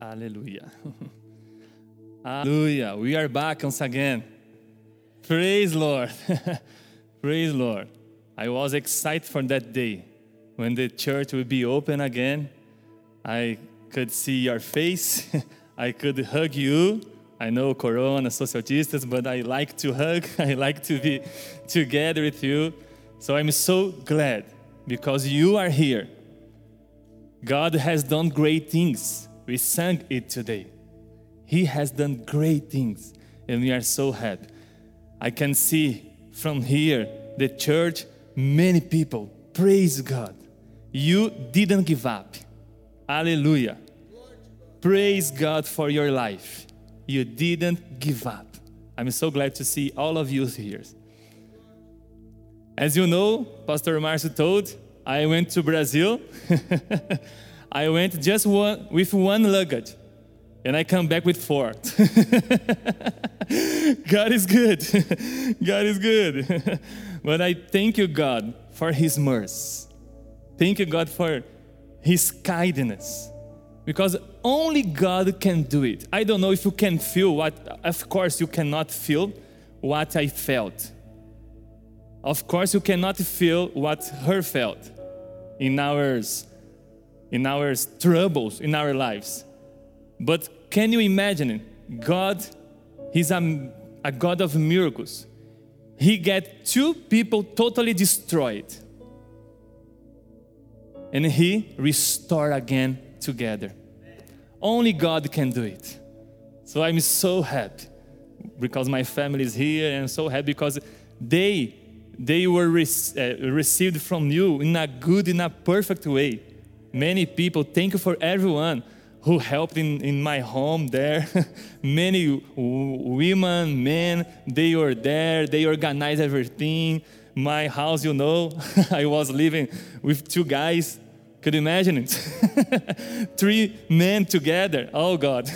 Hallelujah. Hallelujah. We are back once again. Praise Lord. Praise Lord. I was excited for that day when the church will be open again. I could see your face. I could hug you. I know Corona, social distance, but I like to hug. I like to be together with you. So I'm so glad because you are here. God has done great things. We sang it today. He has done great things, and we are so happy. I can see from here the church, many people. Praise God. You didn't give up. Hallelujah. Praise God for your life. You didn't give up. I'm so glad to see all of you here. As you know, Pastor Marcio told, I went to Brazil. I went just one, with one luggage, and I come back with four. God is good. God is good. but I thank you, God, for His mercy. Thank you, God, for His kindness. Because only God can do it. I don't know if you can feel what, of course, you cannot feel what I felt. Of course, you cannot feel what her felt in our, in our troubles, in our lives. But can you imagine? God, He's a, a God of miracles. He get two people totally destroyed. And He restore again together. Only God can do it. So I'm so happy because my family is here and so happy because they they were re- uh, received from you in a good in a perfect way many people thank you for everyone who helped in, in my home there many women men they were there they organized everything my house you know i was living with two guys could you imagine it? Three men together. Oh God.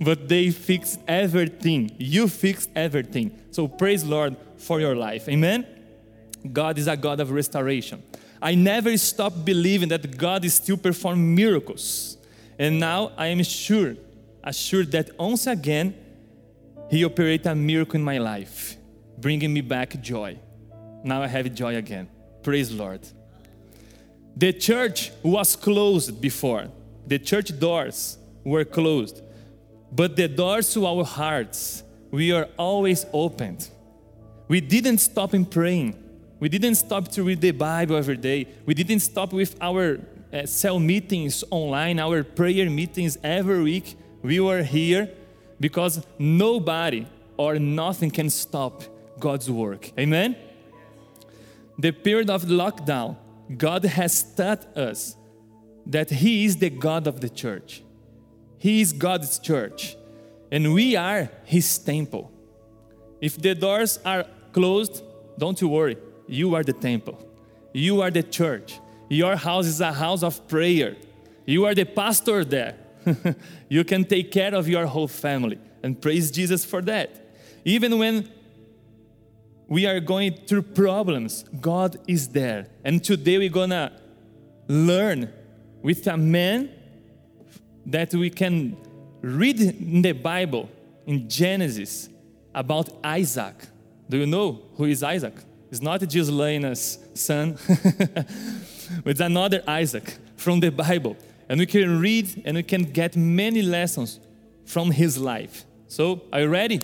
but they fixed everything. You fixed everything. So praise Lord for your life. Amen. God is a God of restoration. I never stopped believing that God is still performing miracles. And now I am sure, assured that once again, He operated a miracle in my life, bringing me back joy. Now I have joy again. Praise Lord. The church was closed before, the church doors were closed, but the doors to our hearts, we are always opened. We didn't stop in praying. We didn't stop to read the Bible every day. We didn't stop with our uh, cell meetings online, our prayer meetings every week. We were here because nobody or nothing can stop God's work. Amen? The period of lockdown God has taught us that He is the God of the church. He is God's church, and we are His temple. If the doors are closed, don't you worry. You are the temple. You are the church. Your house is a house of prayer. You are the pastor there. you can take care of your whole family and praise Jesus for that. Even when we are going through problems, God is there. And today we're gonna learn with a man that we can read in the Bible in Genesis about Isaac. Do you know who is Isaac? It's not Gislaina's son, it's another Isaac from the Bible. And we can read and we can get many lessons from his life. So, are you ready?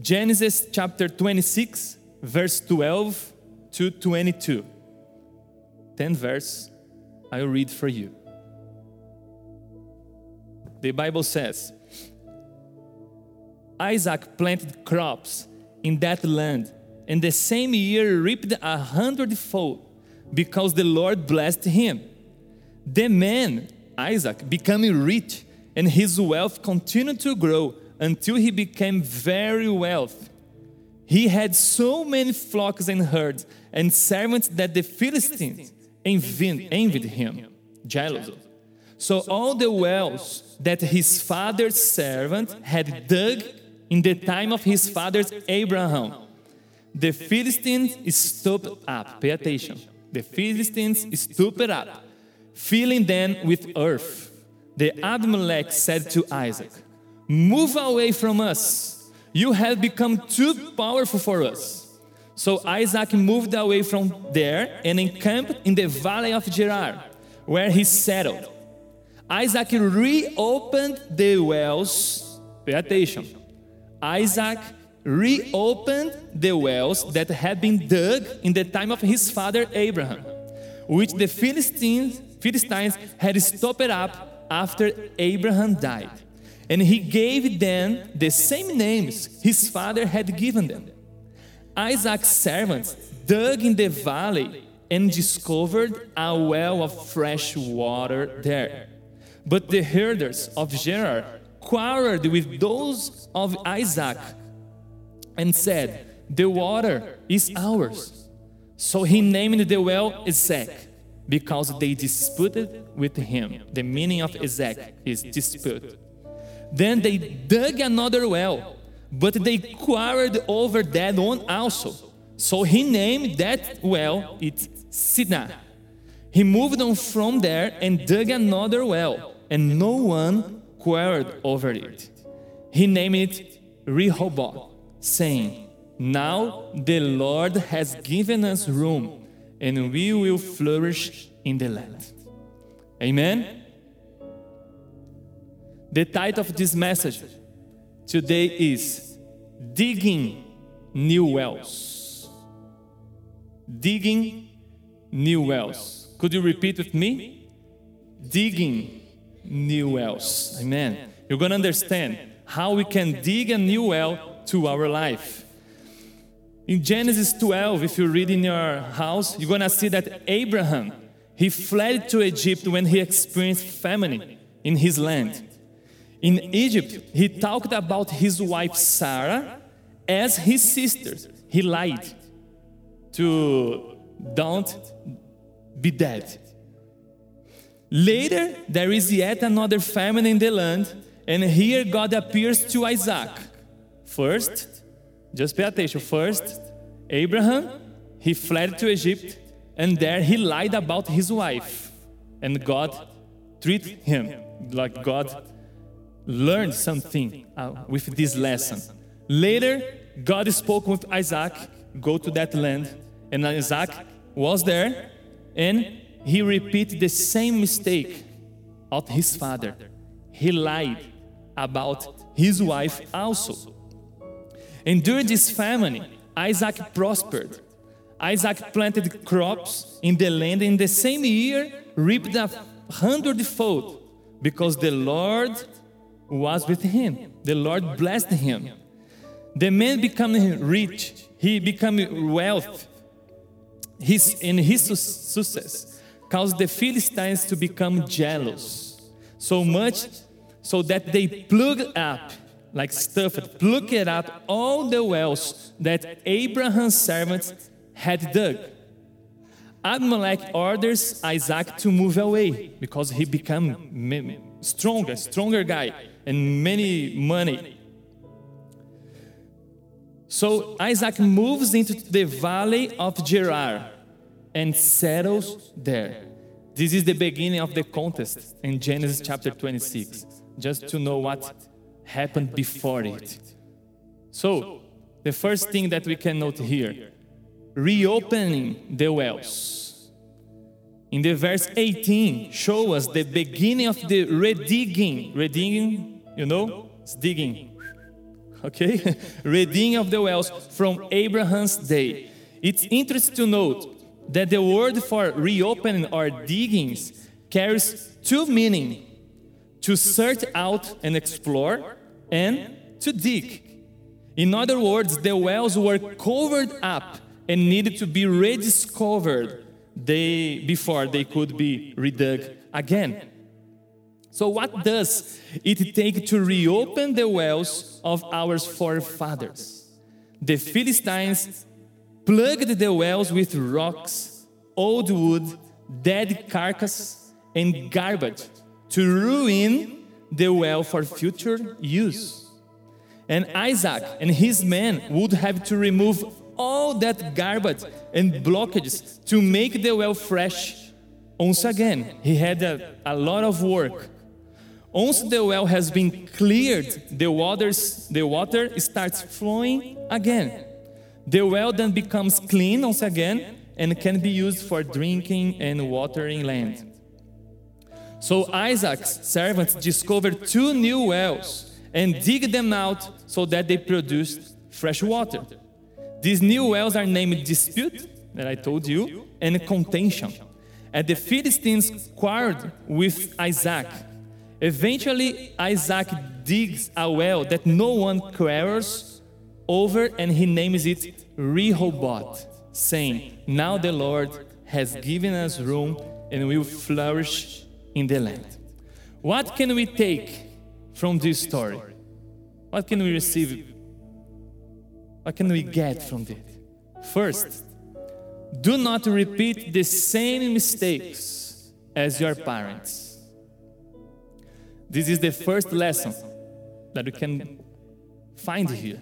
Genesis chapter 26, verse 12 to 22. 10 verse I'll read for you. The Bible says Isaac planted crops in that land, and the same year reaped a hundredfold because the Lord blessed him. The man, Isaac, becoming rich, and his wealth continued to grow until he became very wealthy. He had so many flocks and herds and servants that the Philistines envied, envied him, jealous. So all the wells that his father's servant had dug in the time of his father's Abraham, the Philistines stooped up. Pay attention. The Philistines stooped up, filling them with earth. the Abimelech said to Isaac, Move away from us. You have become too powerful for us. So Isaac moved away from there and encamped in the valley of Gerar, where he settled. Isaac reopened the wells. Pay attention. Isaac reopened the wells that had been dug in the time of his father Abraham, which the Philistines, Philistines had stopped up after Abraham died. And he gave them the same names his father had given them. Isaac's servants dug in the valley and discovered a well of fresh water there. But the herders of Gerar quarreled with those of Isaac and said, The water is ours. So he named the well Esek because they disputed with him. The meaning of Esek is dispute. Then they dug another well, but they quarreled over that one also. So he named that well it Sitnah. He moved on from there and dug another well, and no one quarreled over it. He named it Rehoboth, saying, Now the Lord has given us room, and we will flourish in the land. Amen. The title of this message today is Digging New Wells. Digging New Wells. Could you repeat with me? Digging new wells. Amen. You're going to understand how we can dig a new well to our life. In Genesis 12, if you read in your house, you're to see that Abraham, he fled to Egypt when he experienced famine in his land. In Egypt, he talked about his wife Sarah as his sister. He lied to don't be dead. Later, there is yet another famine in the land, and here God appears to Isaac. First, just pay attention. First, Abraham, he fled to Egypt, and there he lied about his wife, and God treated him like God learned something uh, with this lesson. Later, God spoke with Isaac, go to that land, and Isaac was there, and he repeated the same mistake of his father. He lied about his wife also. And during this famine, Isaac prospered. Isaac planted crops in the land in the same year, reaped a hundredfold because the Lord was with him. The Lord blessed him. The man became rich, he became wealth. His, in his success, caused the Philistines to become jealous. So much so that they plugged up, like stuffed, plucked up all the wells that Abraham's servants had dug. Abimelech orders Isaac to move away because he became stronger, stronger guy, and many money. So Isaac moves into the valley of Gerar and settles there. This is the beginning of the contest in Genesis chapter 26, just to know what happened before it. So, the first thing that we can note here reopening the wells. In the verse 18, show us the beginning of the redigging. Redigging, you know, it's digging. Okay? redigging of the wells from Abraham's day. It's interesting to note that the word for reopening or diggings carries two meanings to search out and explore and to dig. In other words, the wells were covered up and needed to be rediscovered they, before they could be redug again. So, what does it take to reopen the wells of our forefathers? The Philistines plugged the wells with rocks, old wood, dead carcass, and garbage to ruin the well for future use. And Isaac and his men would have to remove all that garbage and blockages to make the well fresh. Once again, he had a, a lot of work. Once the well has been cleared, the waters, the water starts flowing again. The well then becomes clean once again and can be used for drinking and watering land. So Isaac's servants discovered two new wells and dig them out so that they produced fresh water. These new wells are named Dispute, that I told you, and Contention. And the Philistines quarreled with Isaac. Eventually, Isaac digs a well that no one quarrels over, and he names it Rehoboth, saying, Now the Lord has given us room and we will flourish in the land. What can we take from this story? What can we receive? What can we get from it? First, do not repeat the same mistakes as your parents. This is the first lesson that we can find here.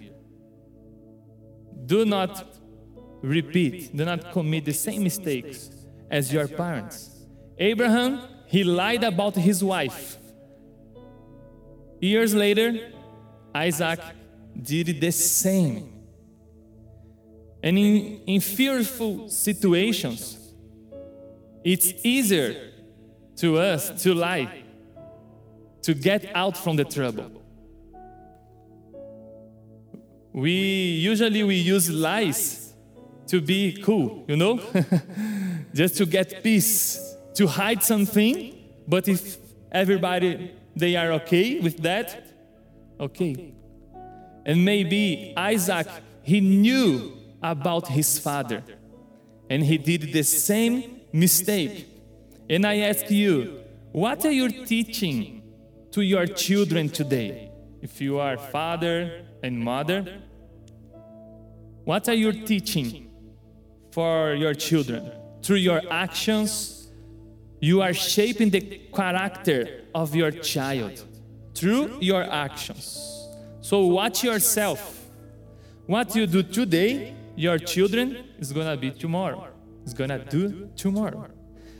Do not repeat, do not commit the same mistakes as your parents. Abraham, he lied about his wife. Years later, Isaac did the same. And in, in fearful situations, it's easier to us to lie, to get out from the trouble. We usually we use lies to be cool, you know? Just to get peace, to hide something, but if everybody they are okay with that, okay. And maybe Isaac he knew about his father and he did the same mistake. And I ask you, what are you teaching to your children today? If you are father and mother, what are you teaching for your children? Through your actions, you are shaping the character of your child through your actions. So watch yourself. What you do today, your children is gonna be tomorrow. It's gonna do tomorrow.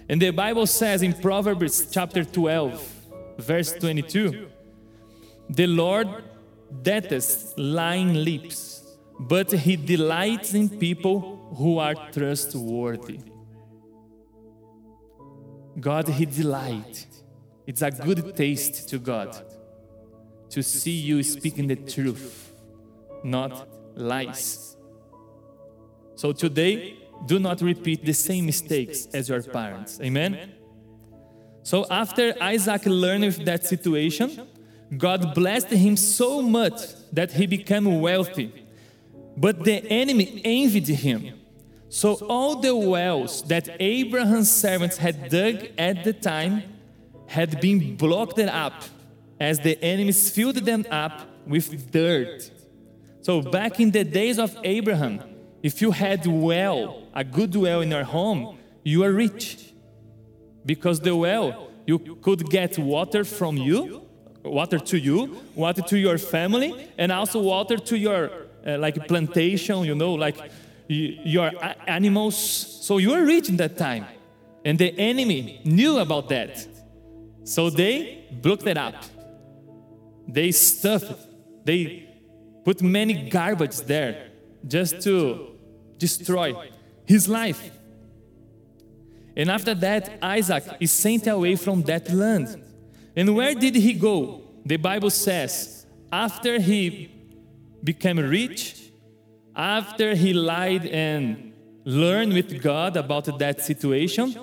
And the Bible says in Proverbs chapter 12, verse 22, the Lord detests lying lips but he delights in people who are trustworthy. God, he delight. It's a good taste to God to see you speaking the truth, not lies. So today, do not repeat the same mistakes as your parents. Amen? So after Isaac learned of that situation, God blessed him so much that he became wealthy but the enemy envied him. So all the wells that Abraham's servants had dug at the time had been blocked up as the enemies filled them up with dirt. So back in the days of Abraham, if you had well, a good well in your home, you are rich. Because the well, you could get water from you, water to you, water to your family, and also water to your uh, like plantation, you know, like your animals. So you were rich in that time. And the enemy knew about that. So they blocked it up. They stuffed. They put many garbage there just to destroy his life. And after that, Isaac is sent away from that land. And where did he go? The Bible says, after he became rich after he lied and learned with God about that situation.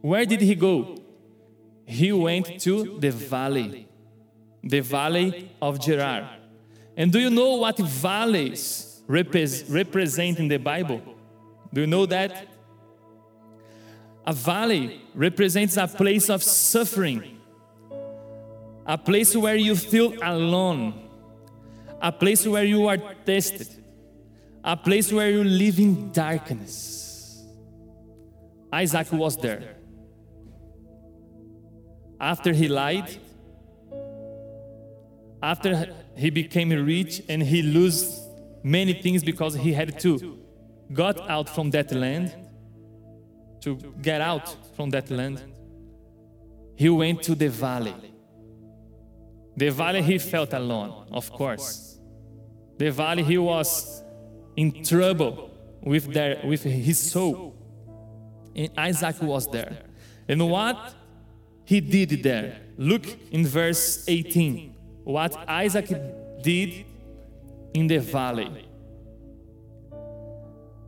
Where did he go? He went to the valley, the valley of Gerar. And do you know what valleys represent in the Bible? Do you know that? A valley represents a place of suffering, a place where you feel alone, a place where you are tested, a place where you live in darkness. Isaac was there. After he lied, after he became rich and he lost many things because he had to got out from that land to get out from that land he went to the valley The valley he felt alone, of course. The valley he was in trouble with, their, with his soul. And Isaac was there. And what he did there? Look in verse 18. What Isaac did in the valley.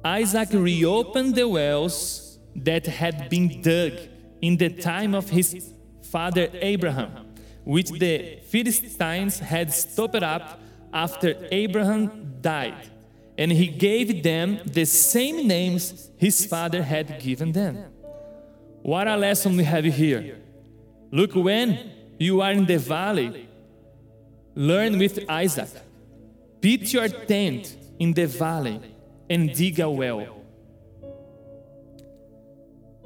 Isaac reopened the wells that had been dug in the time of his father Abraham, which the Philistines had stopped up after Abraham died. And he gave them the same names his father had given them. What a lesson we have here. Look, when you are in the valley, learn with Isaac. Pitch your tent in the valley and dig a well.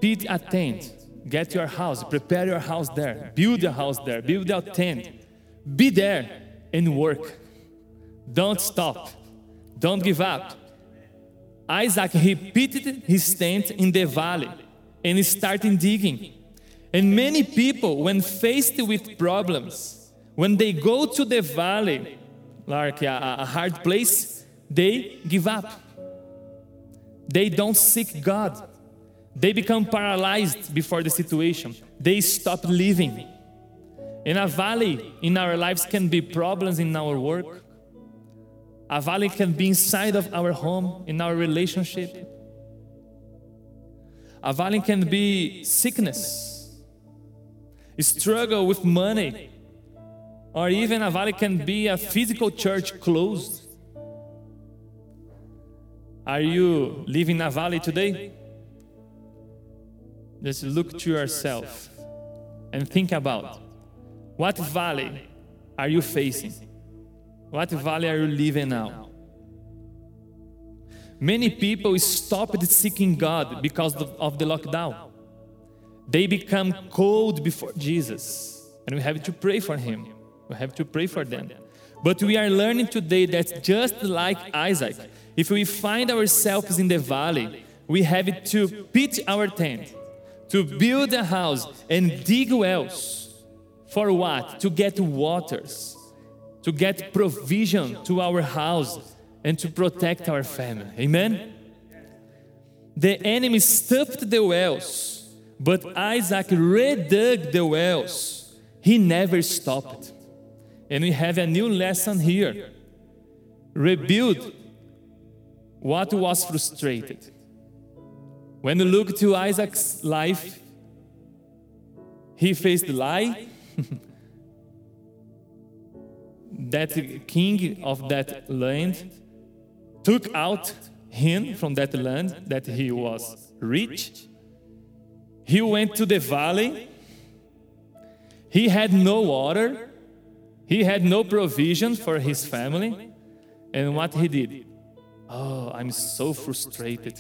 Pitch a tent, get your house, prepare your house there, build a house there, build a tent. Be there and work. Don't stop. Don't give up. Isaac, pitched his tent in the valley and started digging. And many people, when faced with problems, when they go to the valley, like a, a hard place, they give up. They don't seek God. They become paralyzed before the situation. They stop living. In a valley in our lives can be problems in our work. A valley can be inside of our home, in our relationship. A valley can be sickness, struggle with money, or even a valley can be a physical church closed. Are you living a valley today? Just look to yourself and think about what valley are you facing? What valley are you living now? Many people stopped seeking God because of the lockdown. They become cold before Jesus, and we have to pray for Him. We have to pray for them. But we are learning today that just like Isaac, if we find ourselves in the valley, we have to pitch our tent, to build a house and dig wells. For what? To get waters, to get provision to our house, and to protect our family. Amen? The enemy stuffed the wells, but Isaac redug the wells. He never stopped. And we have a new lesson here. Rebuild what was frustrated. When you look to Isaac's life, he faced lie. that king of that land took out him from that land that he was rich. He went to the valley. He had no water. He had no provision for his family. And what he did? Oh, I'm so frustrated.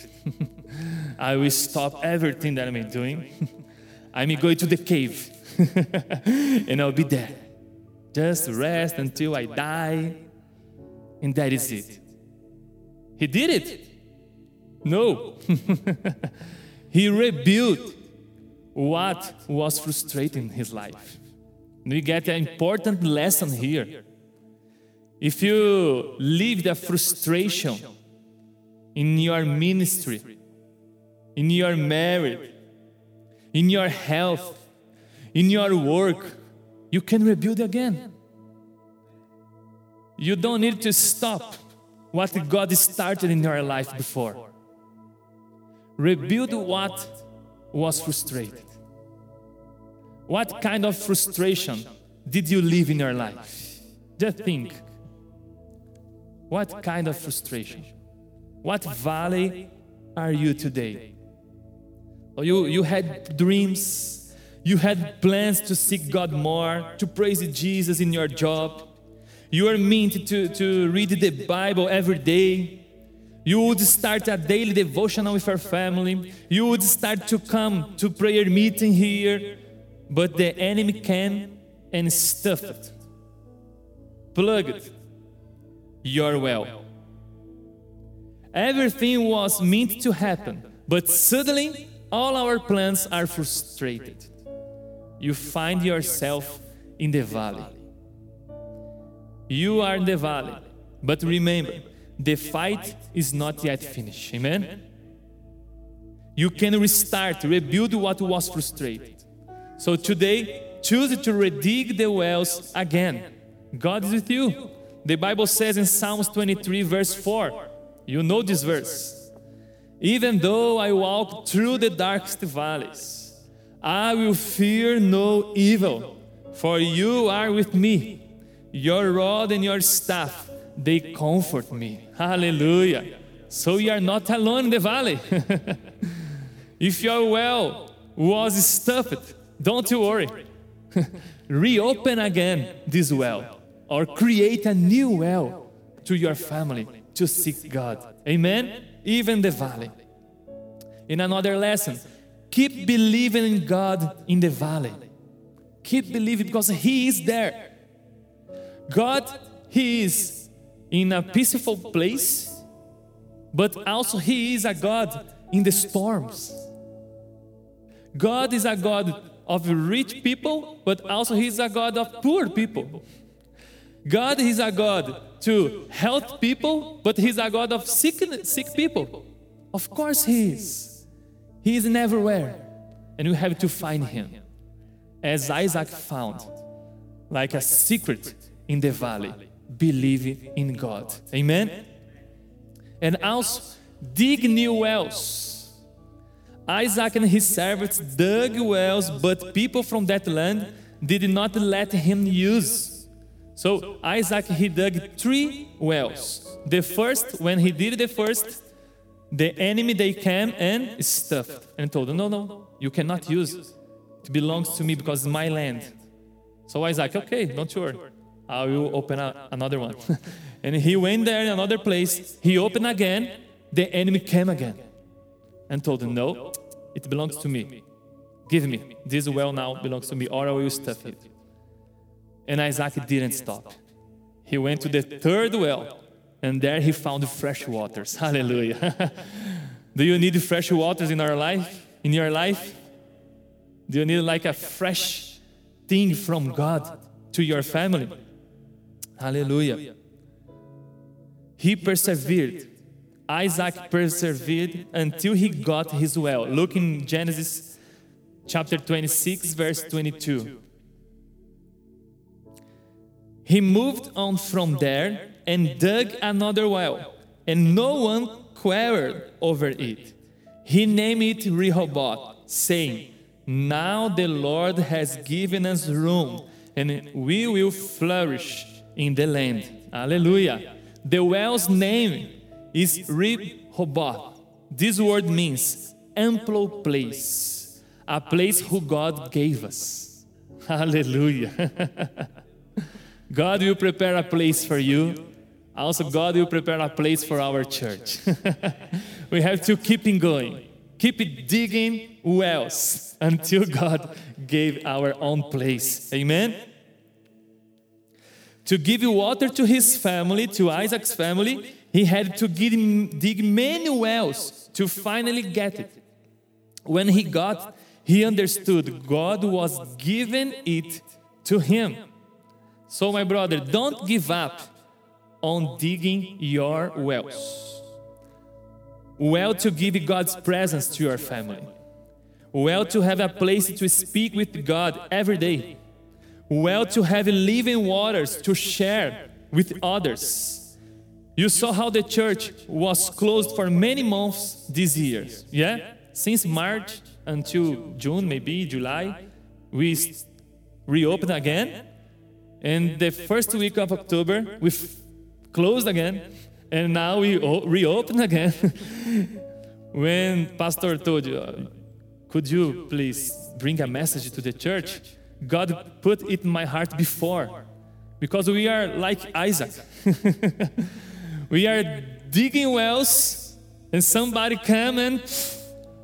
I will stop everything that I'm doing. I'm going to the cave and I'll be there. Just rest until I die. And that is it. He did it. No. he rebuilt what was frustrating his life. We get an important lesson here. If you live the frustration in your ministry, in your marriage, in your health, in your work, you can rebuild again. You don't need to stop what God started in your life before. Rebuild what was frustrated. What kind of frustration did you live in your life? Just think. What kind of frustration? What valley are you today? Oh, you, you had dreams, you had plans to seek God more, to praise Jesus in your job. You are meant to, to read the Bible every day. You would start a daily devotional with your family. You would start to come to prayer meeting here. But the enemy came and stuffed plugged your well. Everything was meant to happen, but suddenly all our plans are frustrated. You find yourself in the valley. You are in the valley. But remember, the fight is not yet finished. Amen? You can restart, rebuild what was frustrated. So today, choose to redig the wells again. God is with you. The Bible says in Psalms 23, verse 4, you know this verse. Even though I walk through the darkest valleys, I will fear no evil, for you are with me. Your rod and your staff, they comfort me. Hallelujah. So you are not alone in the valley. if your well was stuffed, don't you worry. Reopen again this well or create a new well to your family to seek God. Amen? Even the valley. In another lesson, keep believing in God in the valley. Keep believing because He is there. God, He is in a peaceful place, but also He is a God in the storms. God is a God of rich people, but also He's a God of poor people. God is a God to help people, but He's a God of sick, sick people. Of course, He is. He is everywhere, and we have to find Him. As Isaac found, like a secret in the valley, believe in God. Amen? And also, dig new wells Isaac and his servants dug wells, but people from that land did not let him use. So Isaac he dug three wells. The first, when he did the first, the enemy they came and stuffed and told him, No, no, you cannot use. It belongs to me because it's my land. So Isaac, okay, don't worry. I will open a, another one. and he went there in another place. He opened again. The enemy came again and told him, No, it belongs to me. Give me. This well now belongs to me, or I will stuff it. And Isaac didn't stop. He went to the third well, and there he found fresh waters. Hallelujah. Do you need fresh waters in our life? In your life? Do you need like a fresh thing from God to your family? Hallelujah. He persevered Isaac persevered until he got his well. Look in Genesis chapter 26, verse 22. He moved on from there and dug another well, and no one quarreled over it. He named it Rehoboth, saying, Now the Lord has given us room, and we will flourish in the land. Hallelujah. The well's name is Rehoboth. This word means ample place, a place who God gave us. Hallelujah. God will prepare a place for you. Also, God will prepare a place for our church. we have to keep it going, keep it digging wells until God gave our own place. Amen. To give water to his family, to Isaac's family, he had to dig many wells to finally get it. When he got, he understood God was giving it to him. So, my brother, don't give up on digging your wells. Well, to give God's presence to your family. Well, to have a place to speak with God every day. Well, to have living waters to share with others you saw how the church was closed for many months this year. Yeah? Since March until June, maybe July, we reopened again. And the first week of October, we closed again. And now we reopen again. when Pastor told you, uh, could you please bring a message to the church? God put it in my heart before. Because we are like Isaac. we are digging wells and somebody come and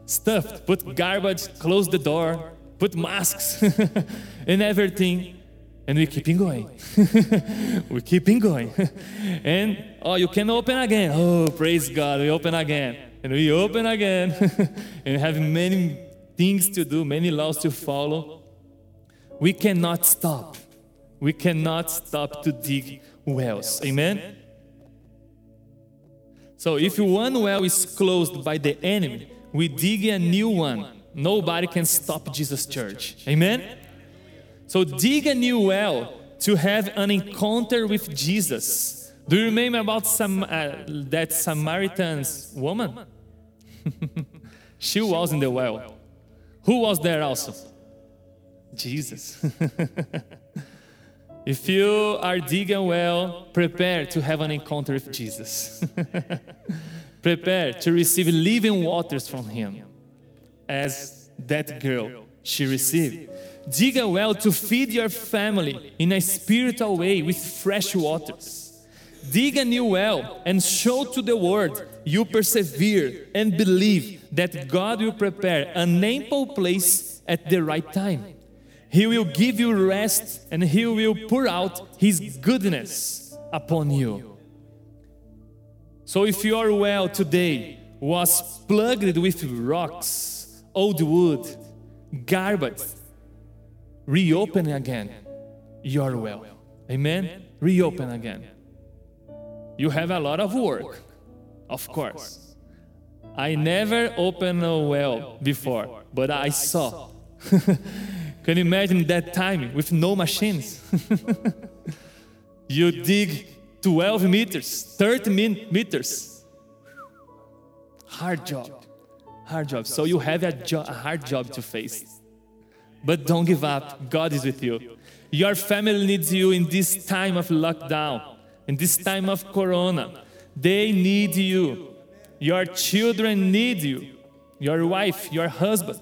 stuffed, put garbage, close the door, put masks and everything. And we keep going. we keep going. and oh, you can open again. Oh, praise God, we open again. And we open again. and have many things to do, many laws to follow. We cannot stop. we cannot stop to dig wells. Amen? So if one well is closed by the enemy, we dig a new one. Nobody can stop Jesus' church. Amen? So dig a new well to have an encounter with Jesus. Do you remember about some uh, that Samaritan woman? she was in the well. Who was there also? Jesus. if you are digging well, prepare to have an encounter with Jesus. prepare to receive living waters from Him, as that girl she received. Dig a well to feed your family in a spiritual way with fresh waters. Dig a new well and show to the world you persevere and believe that God will prepare an ample place at the right time. He will give you rest and He will pour out His goodness upon you. So, if your well today was plugged with rocks, old wood, garbage, reopen again your well. Amen? Reopen again. You have a lot of work, of course. I never opened a well before, but I saw. Can you imagine that time with no machines? you dig 12 meters, 30 meters. Hard job. Hard job. So you have a, jo- a hard job to face. But don't give up. God is with you. Your family needs you in this time of lockdown, in this time of corona. They need you. Your children need you. Your wife, your husband.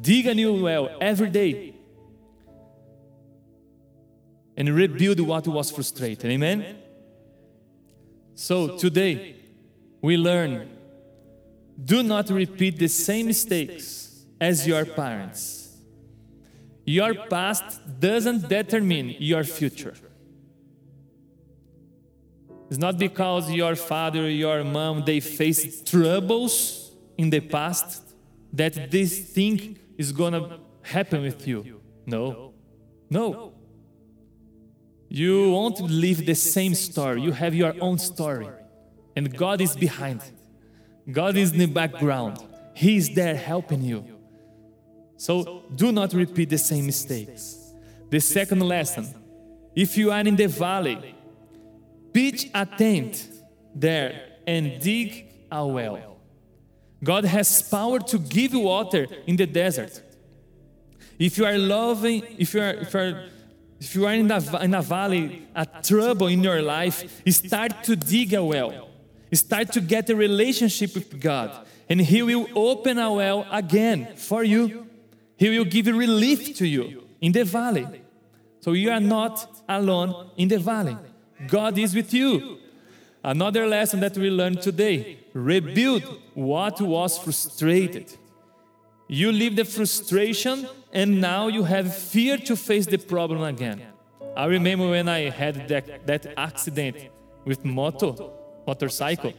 Dig a new well every day and rebuild what was frustrated. Amen? So today, we learn do not repeat the same mistakes as your parents. Your past doesn't determine your future. It's not because your father, your mom, they faced troubles in the past that this thing is gonna happen with you. No. No. You won't live the same story. You have your own story. And God is behind. God is in the background. He is there helping you. So do not repeat the same mistakes. The second lesson if you are in the valley, pitch a tent there and dig a well. God has power to give water in the desert. If you are loving, if you are, if you are, if you are in, a, in a valley, a trouble in your life, start to dig a well. Start to get a relationship with God, and He will open a well again for you. He will give relief to you in the valley. So you are not alone in the valley. God is with you. Another lesson that we learned today rebuild what was frustrated. You leave the frustration and now you have fear to face the problem again. I remember when I had that, that accident with moto, motorcycle.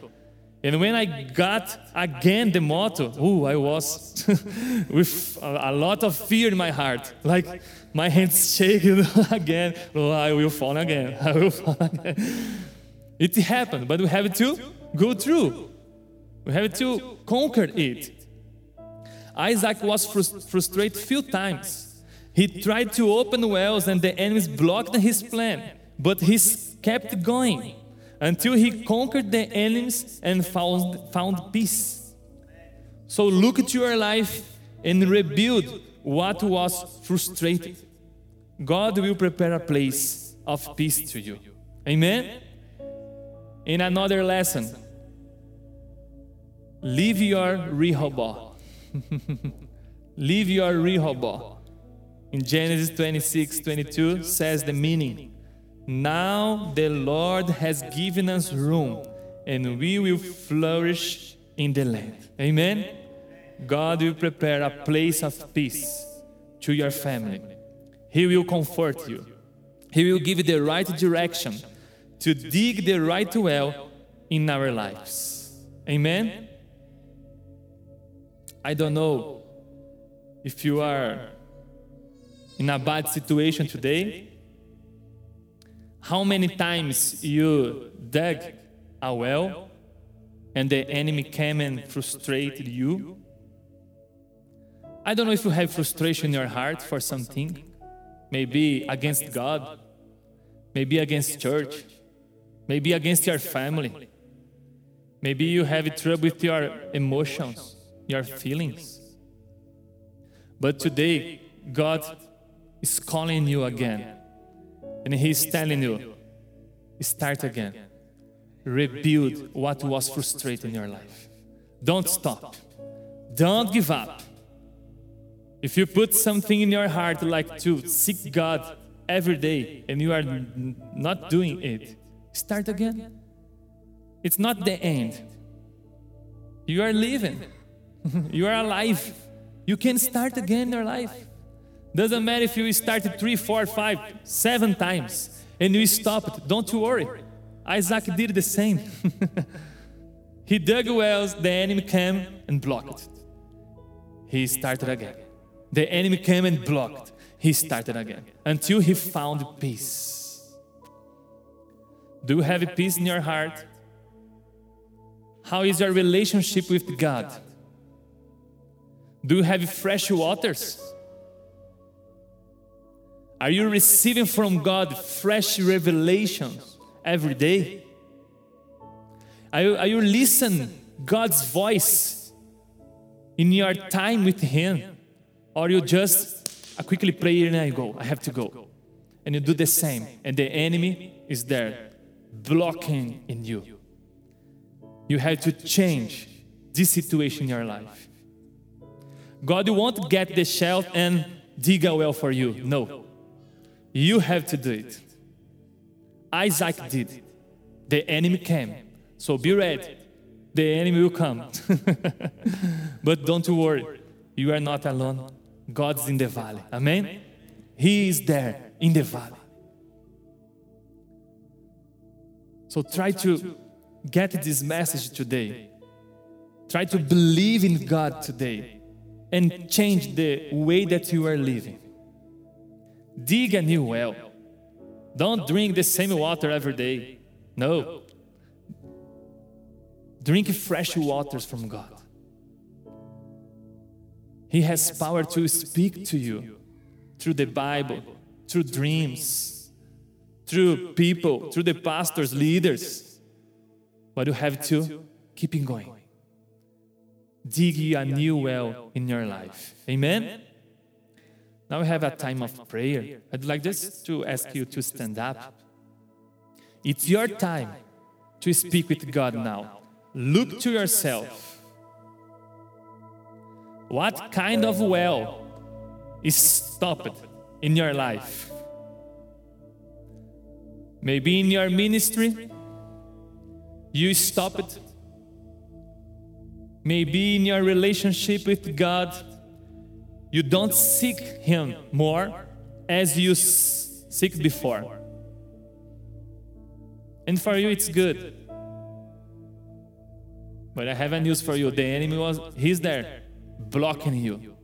And when I got again the motto, oh, I was with a, lot of fear in my heart. Like my hands shaking again. Oh, I will fall again. I will fall again. It happened, but we have to go through. We have to conquer it. Isaac was frust- frustrated few times. He tried to open wells and the enemies blocked his plan, but he kept going until he conquered the enemies and found, found peace. So look at your life and rebuild what was frustrated. God will prepare a place of peace to you. Amen? In another lesson, leave your Rehoboth. leave your Rehoboth. In Genesis 26 22 says the meaning. Now the Lord has given us room and we will flourish in the land. Amen. God will prepare a place of peace to your family. He will comfort you. He will give you the right direction to dig the right well in our lives. Amen. I don't know if you are in a bad situation today How many times you dug a well and the enemy came and frustrated you? I don't know if you have frustration in your heart for something, maybe against God, maybe against church, maybe against your family. Maybe you have trouble with your emotions, your feelings. But today, God is calling you again. And He's telling you, start again. Rebuild what was frustrating in your life. Don't stop. Don't give up. If you put something in your heart like to seek God every day and you are not doing it, start again. It's not the end. You are living. you are alive. You can start again in your life. Doesn't matter if you started three, four, five, seven times and you stopped. Don't you worry. Isaac did the same. he dug wells, the enemy came and blocked it. He started again. The enemy came and blocked. He started again until he found peace. Do you have peace in your heart? How is your relationship with God? Do you have fresh waters? Are you receiving from God fresh revelations every day? Are you, are you listening God's voice in your time with Him? Or you just I quickly pray and I go, I have to go. And you do the same, and the enemy is there blocking in you. You have to change this situation in your life. God won't get the shelf and dig a well for you. No. You have to do it. Isaac did. The enemy came. So be ready. The enemy will come. but don't worry. You are not alone. God's in the valley. Amen? He is there in the valley. So try to get this message today. Try to believe in God today and change the way that you are living. Dig a new well. Don't drink the same water every day. No. Drink fresh waters from God. He has power to speak to you through the Bible, through dreams, through people, through the pastors, leaders. But you have to keep going dig a new well in your life. Amen? Now we have a time of prayer. I'd like just to ask you to stand up. It's your time to speak with God now. Look to yourself. What kind of well is stopped in your life? Maybe in your ministry, you stopped Maybe in your relationship with God, you don't seek Him more as you seek before. And for you, it's good. But I have a news for you. The enemy was, he's there, blocking you.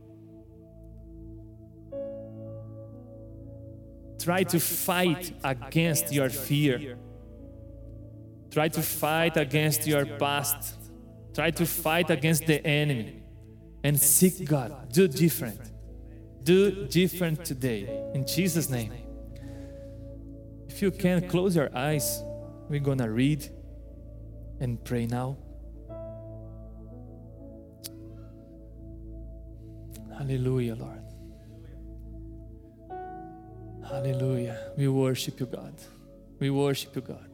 Try to fight against your fear. Try to fight against your past. Try to fight against the enemy and seek God. Do different. Do different today. In Jesus' name. If you can, close your eyes. We're going to read and pray now. Hallelujah, Lord. Hallelujah. We worship you, God. We worship you, God.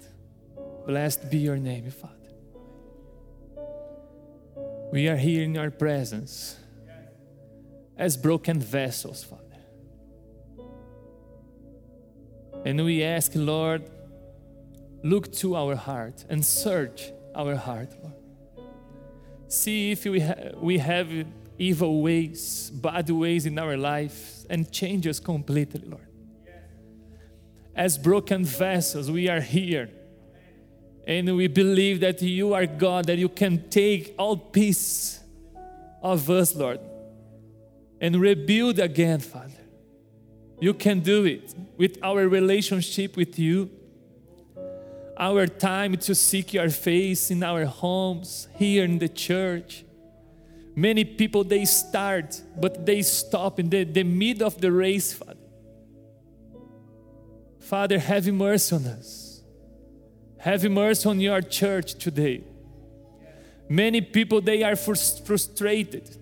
Blessed be your name, Father. We are here in your presence as broken vessels, Father. And we ask, Lord, look to our heart and search our heart, Lord. See if we, ha- we have evil ways, bad ways in our life, and change us completely, Lord. As broken vessels, we are here and we believe that you are God, that you can take all piece of us, Lord, and rebuild again, Father. You can do it with our relationship with you. our time to seek your face in our homes, here in the church. Many people they start, but they stop in the, the mid of the race, Father. Father, have mercy on us. Have mercy on your church today. Many people they are frustrated.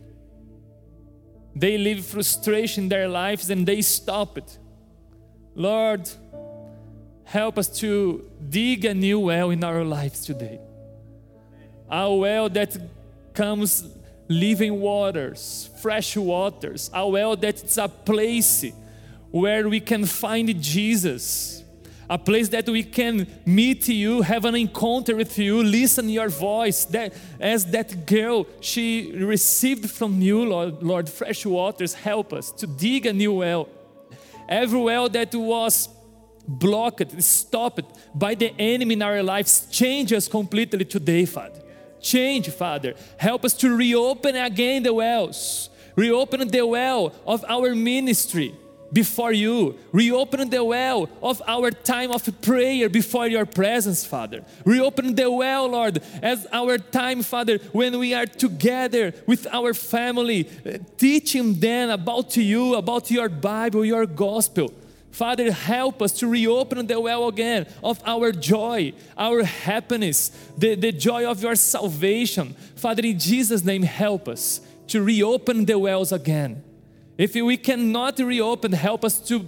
They live frustration in their lives and they stop it. Lord, help us to dig a new well in our lives today. A well that comes living waters, fresh waters, a well that it's a place where we can find Jesus, a place that we can meet you, have an encounter with you, listen your voice. That as that girl, she received from you, Lord, Lord, fresh waters. Help us to dig a new well. Every well that was blocked, stopped by the enemy in our lives, change us completely today, Father. Change, Father. Help us to reopen again the wells, reopen the well of our ministry before you. Reopen the well of our time of prayer before your presence, Father. Reopen the well, Lord, as our time, Father, when we are together with our family, uh, teaching them about you, about your Bible, your gospel. Father, help us to reopen the well again of our joy, our happiness, the, the joy of your salvation. Father, in Jesus' name, help us to reopen the wells again if we cannot reopen, help us to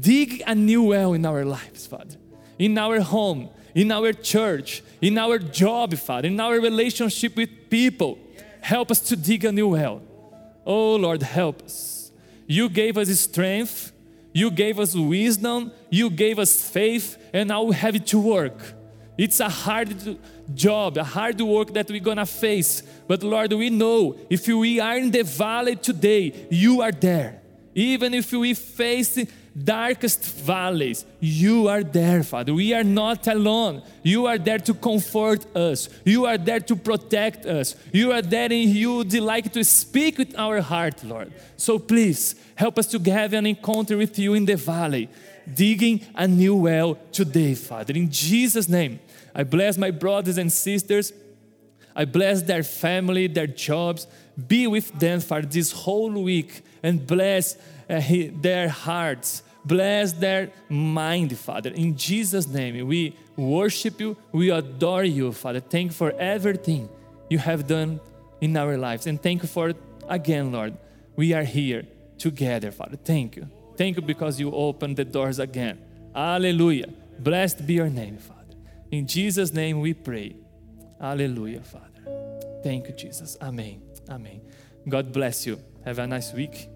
dig a new well in our lives, Father. In our home, in our church, in our job, Father, in our relationship with people. Help us to dig a new well. Oh Lord, help us. You gave us strength, you gave us wisdom, you gave us faith, and now we have it to work. It's a hard job, a hard work that we're gonna face. But Lord, we know if we are in the valley today, you are there. Even if we face darkest valleys, you are there, Father. We are not alone. You are there to comfort us. You are there to protect us. You are there and you delight to speak with our heart, Lord. So please help us to have an encounter with you in the valley, digging a new well today, Father. In Jesus' name. I bless my brothers and sisters. I bless their family, their jobs. Be with them for this whole week and bless uh, their hearts. Bless their mind, Father. In Jesus' name, we worship you. We adore you, Father. Thank you for everything you have done in our lives. And thank you for, again, Lord, we are here together, Father. Thank you. Thank you because you opened the doors again. Hallelujah. Blessed be your name, Father. In Jesus' name we pray. Hallelujah, Father. Thank you, Jesus. Amen. Amen. God bless you. Have a nice week.